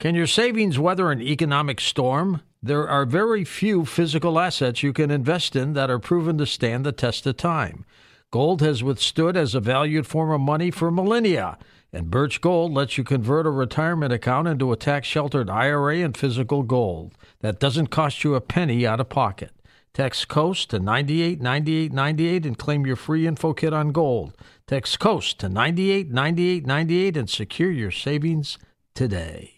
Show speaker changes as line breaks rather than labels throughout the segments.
Can your savings weather an economic storm? There are very few physical assets you can invest in that are proven to stand the test of time. Gold has withstood as a valued form of money for millennia, and Birch Gold lets you convert a retirement account into a tax sheltered IRA and physical gold that doesn't cost you a penny out of pocket. Text COAST to 989898 and claim your free info kit on gold. Text COAST to 989898 and secure your savings today.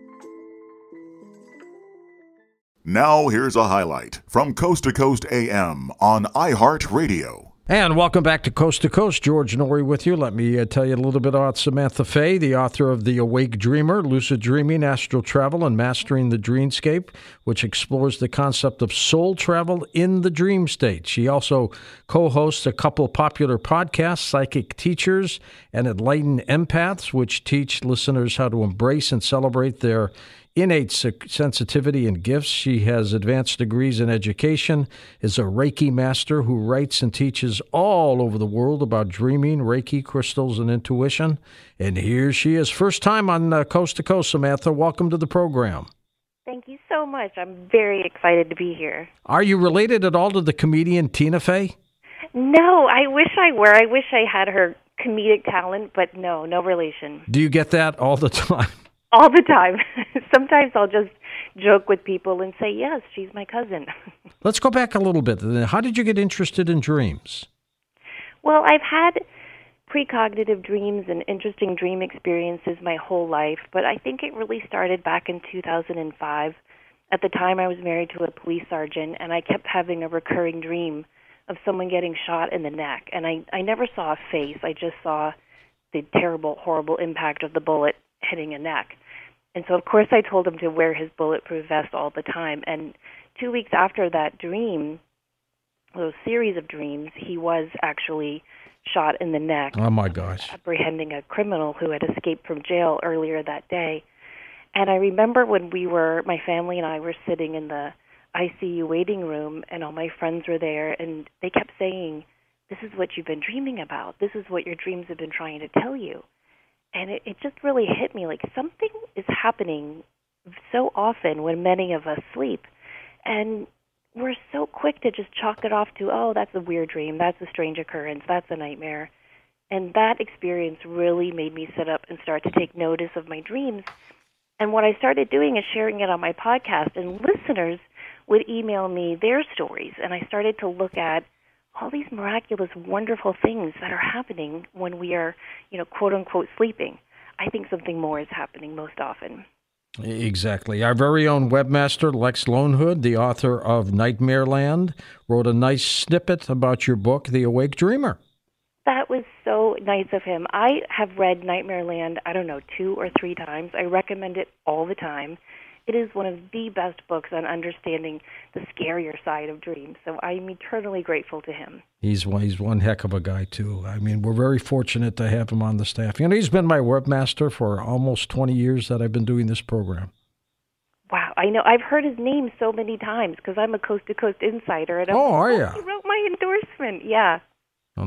Now, here's a highlight from Coast to Coast AM on iHeartRadio.
And welcome back to Coast to Coast. George Noory with you. Let me uh, tell you a little bit about Samantha Fey, the author of The Awake Dreamer, Lucid Dreaming, Astral Travel, and Mastering the Dreamscape, which explores the concept of soul travel in the dream state. She also co hosts a couple popular podcasts, Psychic Teachers and Enlightened Empaths, which teach listeners how to embrace and celebrate their innate sensitivity and gifts. She has advanced degrees in education, is a Reiki master who writes and teaches all over the world about dreaming, Reiki, crystals, and intuition. And here she is, first time on uh, Coast to Coast, Samantha. Welcome to the program.
Thank you so much. I'm very excited to be here.
Are you related at all to the comedian Tina Fey?
No, I wish I were. I wish I had her comedic talent, but no, no relation.
Do you get that all the time?
All the time. Sometimes I'll just joke with people and say, "Yes, she's my cousin."
Let's go back a little bit. How did you get interested in dreams?
Well, I've had precognitive dreams and interesting dream experiences my whole life, but I think it really started back in 2005. At the time, I was married to a police sergeant, and I kept having a recurring dream of someone getting shot in the neck. And I, I never saw a face, I just saw the terrible, horrible impact of the bullet hitting a neck. And so, of course, I told him to wear his bulletproof vest all the time. And two weeks after that dream, those series of dreams, he was actually shot in the neck.
Oh my gosh!
Apprehending a criminal who had escaped from jail earlier that day. And I remember when we were, my family and I were sitting in the ICU waiting room, and all my friends were there, and they kept saying, "This is what you've been dreaming about. This is what your dreams have been trying to tell you." And it, it just really hit me like something is happening so often when many of us sleep and we're so quick to just chalk it off to oh that's a weird dream that's a strange occurrence that's a nightmare and that experience really made me sit up and start to take notice of my dreams and what i started doing is sharing it on my podcast and listeners would email me their stories and i started to look at all these miraculous, wonderful things that are happening when we are, you know, quote unquote sleeping. I think something more is happening most often.
Exactly. Our very own webmaster, Lex Lonehood, the author of Nightmare Land, wrote a nice snippet about your book, The Awake Dreamer.
That was so nice of him. I have read Nightmare Land, I don't know, two or three times. I recommend it all the time it is one of the best books on understanding the scarier side of dreams. So I'm eternally grateful to him.
He's one, he's one heck of a guy too. I mean, we're very fortunate to have him on the staff. You know, he's been my webmaster for almost 20 years that I've been doing this program.
Wow, I know I've heard his name so many times because I'm a Coast to Coast insider. And I'm
oh,
like,
are
oh,
you?
He wrote my endorsement. Yeah.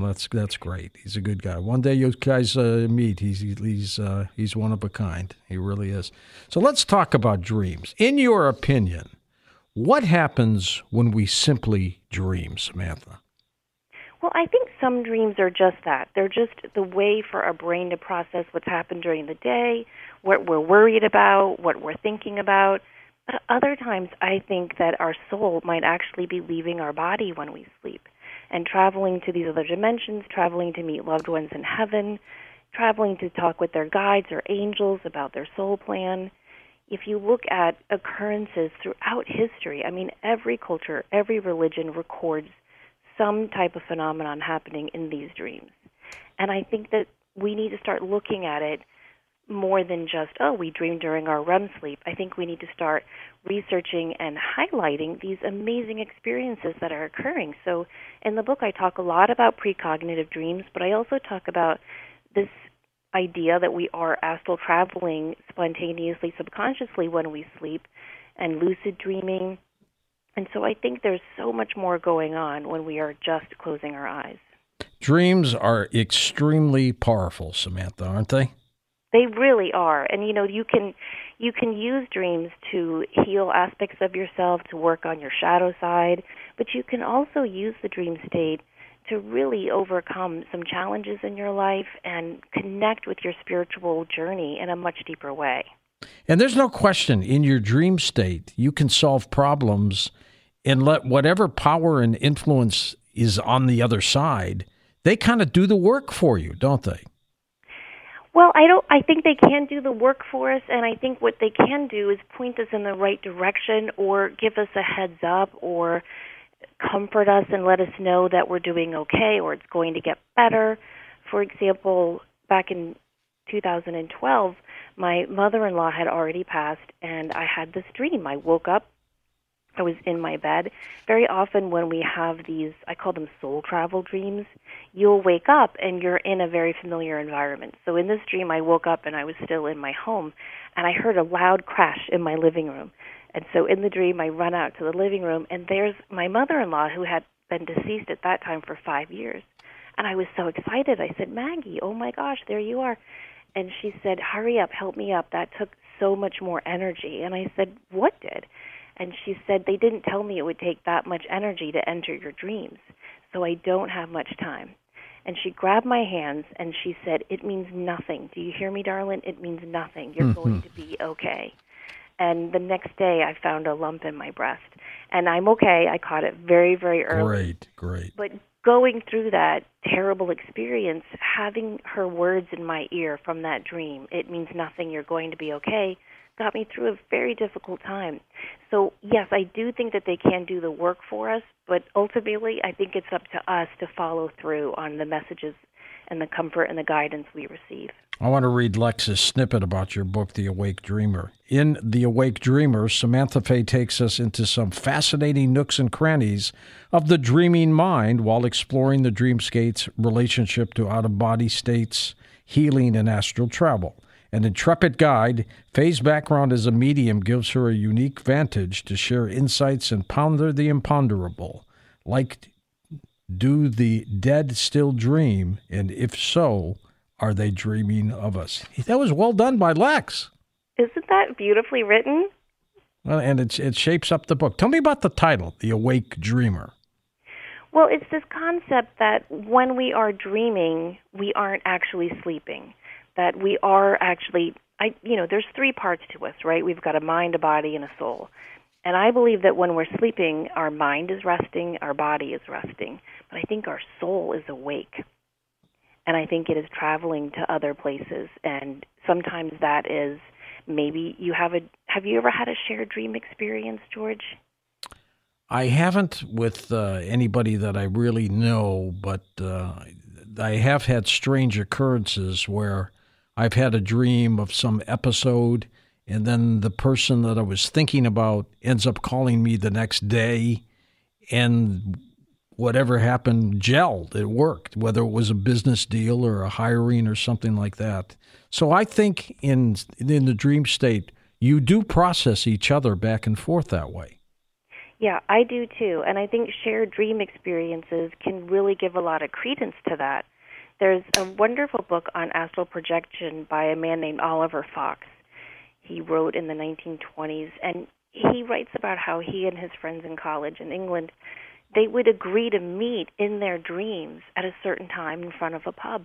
That's that's great. He's a good guy. One day you guys uh, meet. He's he's uh, he's one of a kind. He really is. So let's talk about dreams. In your opinion, what happens when we simply dream, Samantha?
Well, I think some dreams are just that. They're just the way for our brain to process what's happened during the day, what we're worried about, what we're thinking about. But other times, I think that our soul might actually be leaving our body when we sleep and traveling to these other dimensions, traveling to meet loved ones in heaven, traveling to talk with their guides or angels about their soul plan. If you look at occurrences throughout history, I mean, every culture, every religion records some type of phenomenon happening in these dreams. And I think that we need to start looking at it more than just, oh, we dream during our REM sleep. I think we need to start researching and highlighting these amazing experiences that are occurring. So in the book, I talk a lot about precognitive dreams, but I also talk about this idea that we are astral traveling spontaneously, subconsciously when we sleep, and lucid dreaming. And so I think there's so much more going on when we are just closing our eyes.
Dreams are extremely powerful, Samantha, aren't they?
They really are. And you know, you can you can use dreams to heal aspects of yourself, to work on your shadow side, but you can also use the dream state to really overcome some challenges in your life and connect with your spiritual journey in a much deeper way.
And there's no question in your dream state, you can solve problems and let whatever power and influence is on the other side, they kind of do the work for you, don't they?
Well, I don't. I think they can do the work for us, and I think what they can do is point us in the right direction, or give us a heads up, or comfort us and let us know that we're doing okay, or it's going to get better. For example, back in 2012, my mother-in-law had already passed, and I had this dream. I woke up I was in my bed. Very often, when we have these, I call them soul travel dreams, you'll wake up and you're in a very familiar environment. So, in this dream, I woke up and I was still in my home, and I heard a loud crash in my living room. And so, in the dream, I run out to the living room, and there's my mother in law who had been deceased at that time for five years. And I was so excited. I said, Maggie, oh my gosh, there you are. And she said, Hurry up, help me up. That took so much more energy. And I said, What did? And she said, They didn't tell me it would take that much energy to enter your dreams, so I don't have much time. And she grabbed my hands and she said, It means nothing. Do you hear me, darling? It means nothing. You're mm-hmm. going to be okay. And the next day, I found a lump in my breast. And I'm okay. I caught it very, very early.
Great, great.
But going through that terrible experience, having her words in my ear from that dream, it means nothing. You're going to be okay got me through a very difficult time. So, yes, I do think that they can do the work for us, but ultimately, I think it's up to us to follow through on the messages and the comfort and the guidance we receive.
I want to read Lex's snippet about your book, The Awake Dreamer. In The Awake Dreamer, Samantha Fey takes us into some fascinating nooks and crannies of the dreaming mind while exploring the dreamscape's relationship to out of body states, healing, and astral travel. An intrepid guide, Fey's background as a medium gives her a unique vantage to share insights and ponder the imponderable. Like, do the dead still dream? And if so, are they dreaming of us? That was well done by Lex.
Isn't that beautifully written?
Well, and it, it shapes up the book. Tell me about the title, The Awake Dreamer.
Well, it's this concept that when we are dreaming, we aren't actually sleeping that we are actually I you know there's three parts to us, right? We've got a mind, a body, and a soul. And I believe that when we're sleeping, our mind is resting, our body is resting, but I think our soul is awake. And I think it is traveling to other places and sometimes that is maybe you have a have you ever had a shared dream experience, George?
I haven't with uh, anybody that I really know, but uh, I have had strange occurrences where I've had a dream of some episode, and then the person that I was thinking about ends up calling me the next day, and whatever happened gelled. It worked, whether it was a business deal or a hiring or something like that. So I think in in the dream state, you do process each other back and forth that way.
Yeah, I do too. And I think shared dream experiences can really give a lot of credence to that. There's a wonderful book on astral projection by a man named Oliver Fox. He wrote in the 1920s, and he writes about how he and his friends in college in England they would agree to meet in their dreams at a certain time in front of a pub.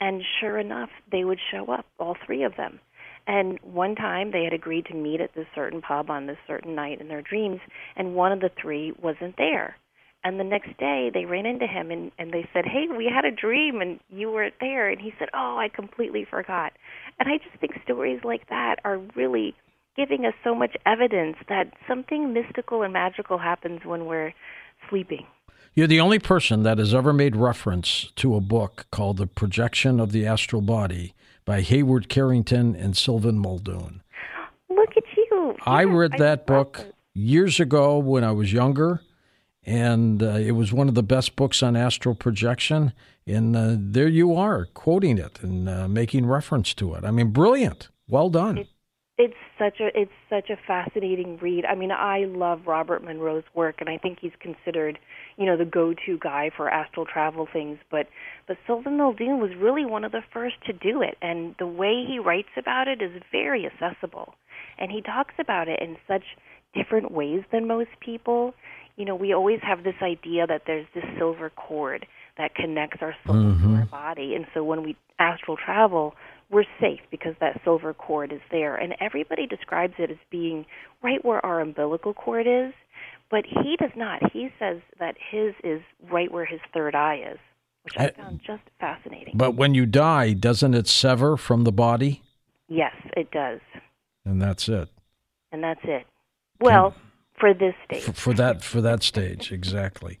And sure enough, they would show up, all three of them. And one time they had agreed to meet at this certain pub on this certain night in their dreams, and one of the three wasn't there. And the next day they ran into him and, and they said, Hey, we had a dream and you weren't there. And he said, Oh, I completely forgot. And I just think stories like that are really giving us so much evidence that something mystical and magical happens when we're sleeping.
You're the only person that has ever made reference to a book called The Projection of the Astral Body by Hereward Carrington and Sylvan Muldoon.
Look at you.
I read that book it. years ago when I was younger, and uh, it was one of the best books on astral projection. And uh, there you are, quoting it and uh, making reference to it. I mean, brilliant. Well done.
It, it's such a it's such a fascinating read. I mean, I love Robert Monroe's work, and I think he's considered, you know, the go-to guy for astral travel things. But but Sylvan Muldoon was really one of the first to do it, and the way he writes about it is very accessible, and he talks about it in such different ways than most people. You know, we always have this idea that there's this silver cord that connects our soul mm-hmm. to our body, and so when we astral travel, we're safe because that silver cord is there. And everybody describes it as being right where our umbilical cord is, but he does not. He says that his is right where his third eye is, which I, I found just fascinating.
But when you die, doesn't it sever from the body?
Yes, it does.
And that's it.
And that's it. Well, for this stage.
For, for that for that stage, exactly.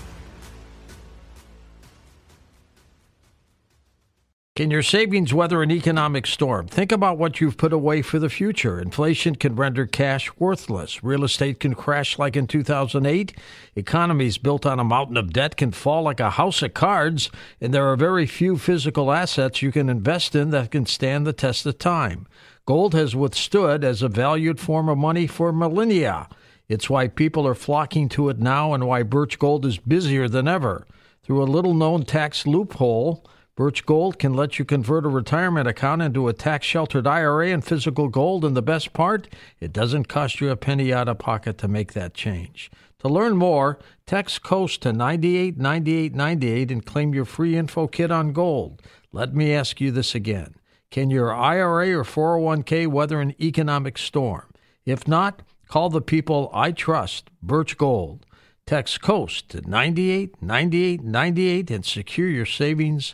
Can your savings weather an economic storm? Think about what you've put away for the future. Inflation can render cash worthless. Real estate can crash like in 2008. Economies built on a mountain of debt can fall like a house of cards. And there are very few physical assets you can invest in that can stand the test of time. Gold has withstood as a valued form of money for millennia. It's why people are flocking to it now and why Birch Gold is busier than ever. Through a little known tax loophole, Birch Gold can let you convert a retirement account into a tax sheltered IRA and physical gold. And the best part, it doesn't cost you a penny out of pocket to make that change. To learn more, text COAST to 989898 and claim your free info kit on gold. Let me ask you this again Can your IRA or 401k weather an economic storm? If not, call the people I trust, Birch Gold. Text COAST to 989898 and secure your savings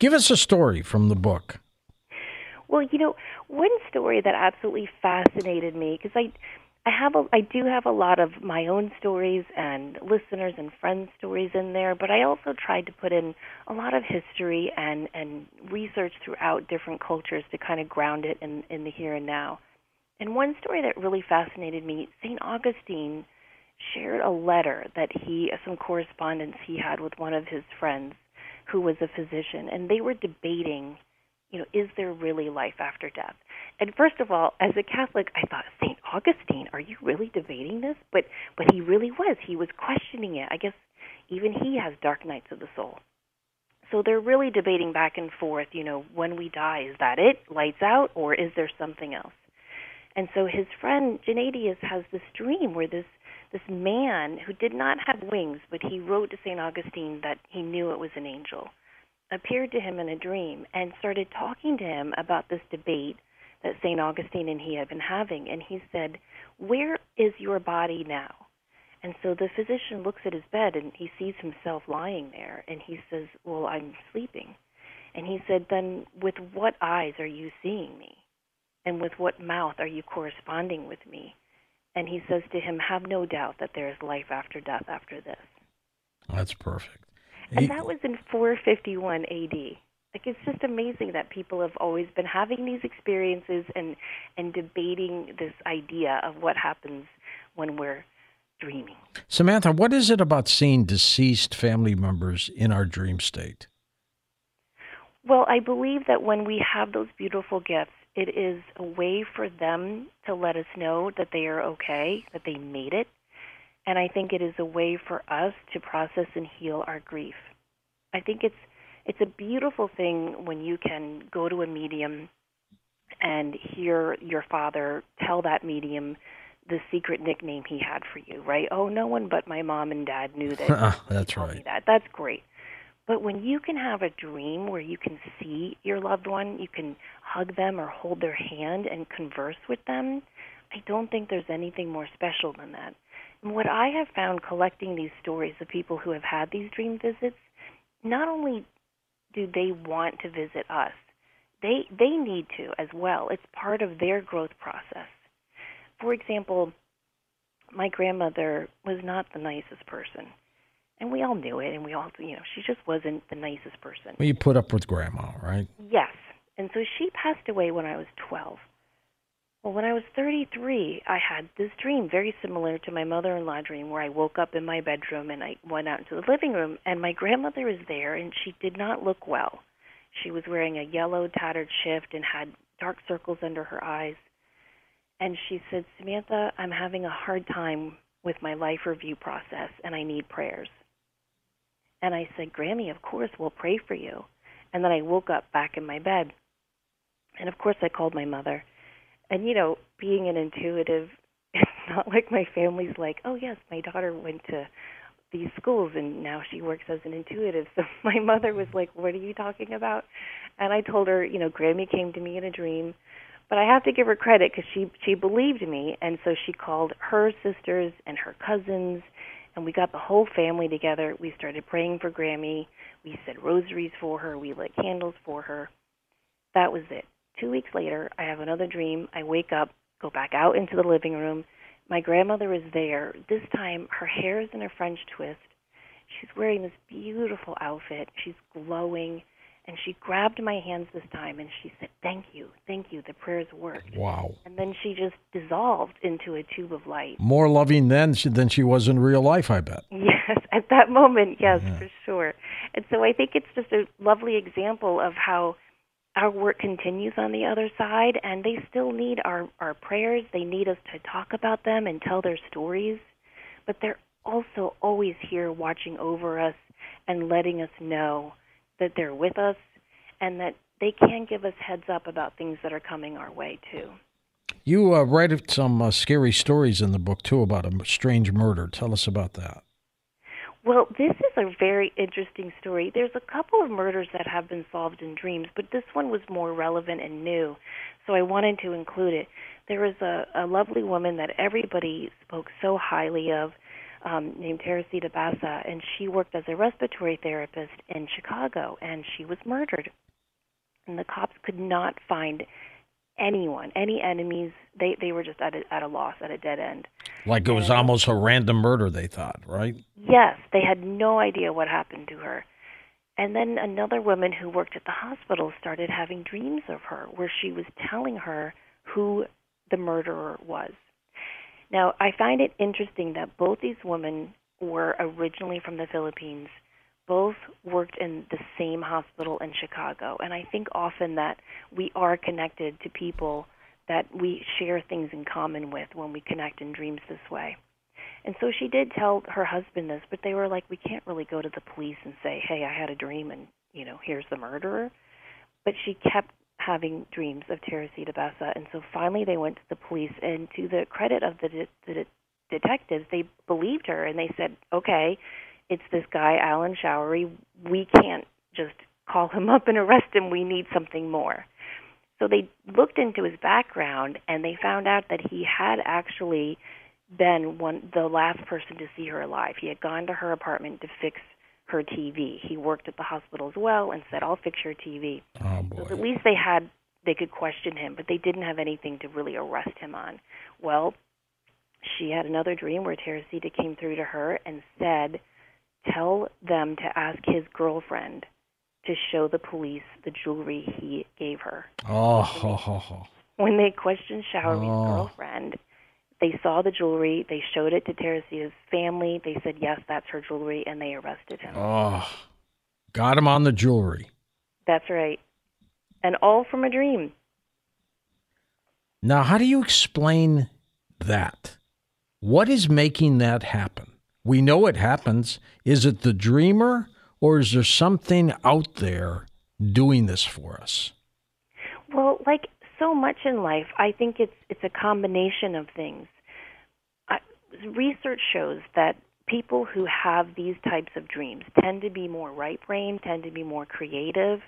Give us a story from the book.
Well, you know, one story that absolutely fascinated me because I I have a I do have a lot of my own stories and listeners and friends stories in there, but I also tried to put in a lot of history and and research throughout different cultures to kind of ground it in in the here and now. And one story that really fascinated me, St. Augustine shared a letter that he, some correspondence he had with one of his friends who was a physician, and they were debating, you know, is there really life after death? And first of all, as a Catholic, I thought, St. Augustine, are you really debating this? But but he really was. He was questioning it. I guess even he has dark nights of the soul. So they're really debating back and forth, you know, when we die, is that it? Lights out or is there something else? And so his friend Gennadius has this dream where this this man who did not have wings, but he wrote to St. Augustine that he knew it was an angel, appeared to him in a dream and started talking to him about this debate that St. Augustine and he had been having. And he said, Where is your body now? And so the physician looks at his bed and he sees himself lying there and he says, Well, I'm sleeping. And he said, Then with what eyes are you seeing me? And with what mouth are you corresponding with me? And he says to him, Have no doubt that there is life after death after this.
That's perfect.
And that was in 451 AD. Like it's just amazing that people have always been having these experiences and and debating this idea of what happens when we're dreaming.
Samantha, what is it about seeing deceased family members in our dream state?
Well, I believe that when we have those beautiful gifts, it is a way for them to let us know that they are okay, that they made it. And I think it is a way for us to process and heal our grief. I think it's it's a beautiful thing when you can go to a medium and hear your father tell that medium the secret nickname he had for you, right? Oh, no one but my mom and dad knew that.
Ah, that's right.
That. That's great. But when you can have a dream where you can see your loved one, you can hug them or hold their hand and converse with them, I don't think there's anything more special than that. And what I have found collecting these stories of people who have had these dream visits, not only do they want to visit us, they they need to as well. It's part of their growth process for example, my grandmother was not the nicest person. And we all knew it, and we all, you know, she just wasn't the nicest person.
Well, you put up with grandma, right?
Yes. And so she passed away when I was 12. Well, when I was 33, I had this dream very similar to my mother in law dream where I woke up in my bedroom and I went out into the living room, and my grandmother was there, and she did not look well. She was wearing a yellow, tattered shift and had dark circles under her eyes and she said, Samantha, I'm having a hard time with my life review process and I need prayers. And I said, Grammy, of course, we'll pray for you. And then I woke up back in my bed. And of course, I called my mother. And, you know, being an intuitive, it's not like my family's like, oh, yes, my daughter went to these schools and now she works as an intuitive. So my mother was like, what are you talking about? And I told her, you know, Grammy came to me in a dream but I have to give her credit because she she believed me, and so she called her sisters and her cousins, and we got the whole family together. We started praying for Grammy. We said rosaries for her. We lit candles for her. That was it. Two weeks later, I have another dream. I wake up, go back out into the living room. My grandmother is there. This time, her hair is in a French twist. She's wearing this beautiful outfit. She's glowing. And she grabbed my hands this time and she said, Thank you, thank you, the prayers worked.
Wow.
And then she just dissolved into a tube of light.
More loving then than she was in real life, I bet.
Yes, at that moment, yes, yeah. for sure. And so I think it's just a lovely example of how our work continues on the other side and they still need our, our prayers. They need us to talk about them and tell their stories. But they're also always here watching over us and letting us know that they're with us and that they can give us heads up about things that are coming our way too.
You uh, write some uh, scary stories in the book too about a strange murder. Tell us about that.
Well, this is a very interesting story. There's a couple of murders that have been solved in dreams, but this one was more relevant and new, so I wanted to include it. There was a, a lovely woman that everybody spoke so highly of um, named Teresita Basa, and she worked as a respiratory therapist in Chicago, and she was murdered. And the cops could not find anyone, any enemies. They they were just at a, at a loss, at a dead end.
Like it was and, almost a random murder, they thought, right?
Yes, they had no idea what happened to her. And then another woman who worked at the hospital started having dreams of her, where she was telling her who the murderer was. Now, I find it interesting that both these women were originally from the Philippines. Both worked in the same hospital in Chicago. And I think often that we are connected to people that we share things in common with when we connect in dreams this way. And so she did tell her husband this, but they were like, we can't really go to the police and say, hey, I had a dream and, you know, here's the murderer. But she kept having dreams of Teresita Basa. And so finally they went to the police, and to the credit of the, de- the de- detectives, they believed her and they said, okay, it's this guy, Alan Showery. We can't just call him up and arrest him. We need something more. So they looked into his background and they found out that he had actually been one the last person to see her alive. He had gone to her apartment to fix her TV. He worked at the hospital as well and said, "I'll fix your TV."
Oh boy.
So at least they had they could question him, but they didn't have anything to really arrest him on. Well, she had another dream where Teresita came through to her and said, "Tell them to ask his girlfriend to show the police the jewelry he gave her."
Oh.
When they questioned Showery's
Oh.
girlfriend, they saw the jewelry. They showed it to Teresita's family. They said, "Yes, that's her jewelry," and they arrested him.
oh, got him on the jewelry.
That's right. And all from a dream.
Now, how do you explain that? What is making that happen? We know it happens. Is it the dreamer, or is there something out there doing this for us?
Well, like so much in life, I think it's it's a combination of things. I, research shows that people who have these types of dreams tend to be more right-brained, tend to be more creative,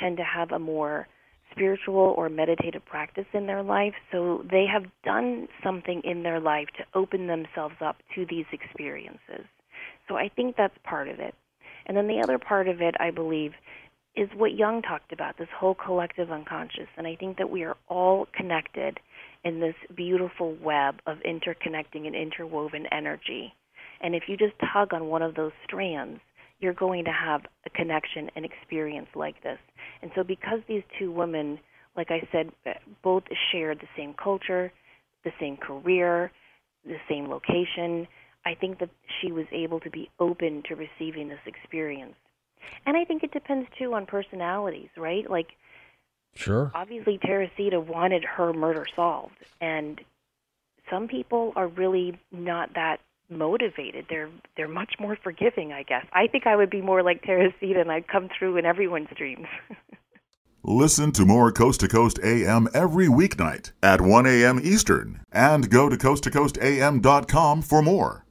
tend to have a more spiritual or meditative practice in their life. So they have done something in their life to open themselves up to these experiences. So I think that's part of it. And then the other part of it, I believe, is what Jung talked about, this whole collective unconscious. And I think that we are all connected in this beautiful web of interconnecting and interwoven energy. And if you just tug on one of those strands, you're going to have a connection and experience like this. And so, because these two women, like I said, both shared the same culture, the same career, the same location, I think that she was able to be open to receiving this experience. And I think it depends too on personalities, right? Like
Sure.
obviously Teresita wanted her murder solved and some people are really not that motivated. They're they're much more forgiving, I guess. I think I would be more like Teresita and I'd come through in everyone's dreams.
Listen to more Coast to Coast AM every weeknight at 1 a.m. Eastern and go to coasttocoastam.com for more.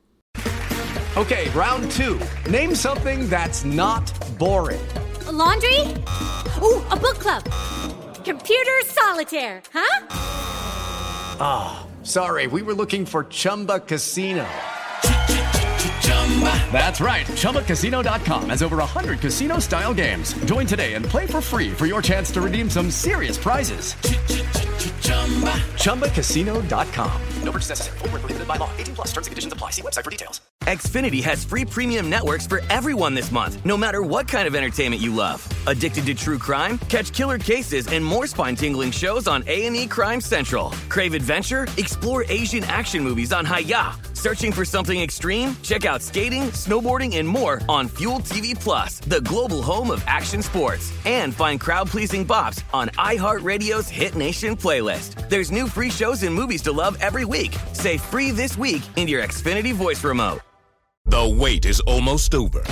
Okay, round two. Name something that's not boring.
A laundry? Ooh, a book club. Computer solitaire, huh?
Ah, sorry, we were looking for Chumba Casino. That's right. ChumbaCasino.com has over 100 casino style games. Join today and play for free for your chance to redeem some serious prizes. ChumbaCasino.com. No purchase necessary. Where prohibited by law. 18 plus terms and conditions apply. See website for details.
Xfinity has free premium networks for everyone this month, no matter what kind of entertainment you love. Addicted to true crime? Catch killer cases and more spine-tingling shows on A&E Crime Central. Crave adventure? Explore Asian action movies on Hi-YAH. Searching for something extreme? Check out skating, snowboarding, and more on Fuel TV Plus, the global home of action sports. And find crowd-pleasing bops on iHeartRadio's Hit Nation playlist. There's new free shows and movies to love every week. Say free this week in your Xfinity voice remote.
The wait is almost over.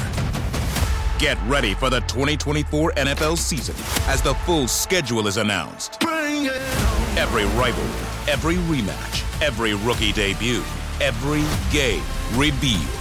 Get ready for the 2024 NFL season as the full schedule is announced. Every rivalry, every rematch, every rookie debut, every game revealed.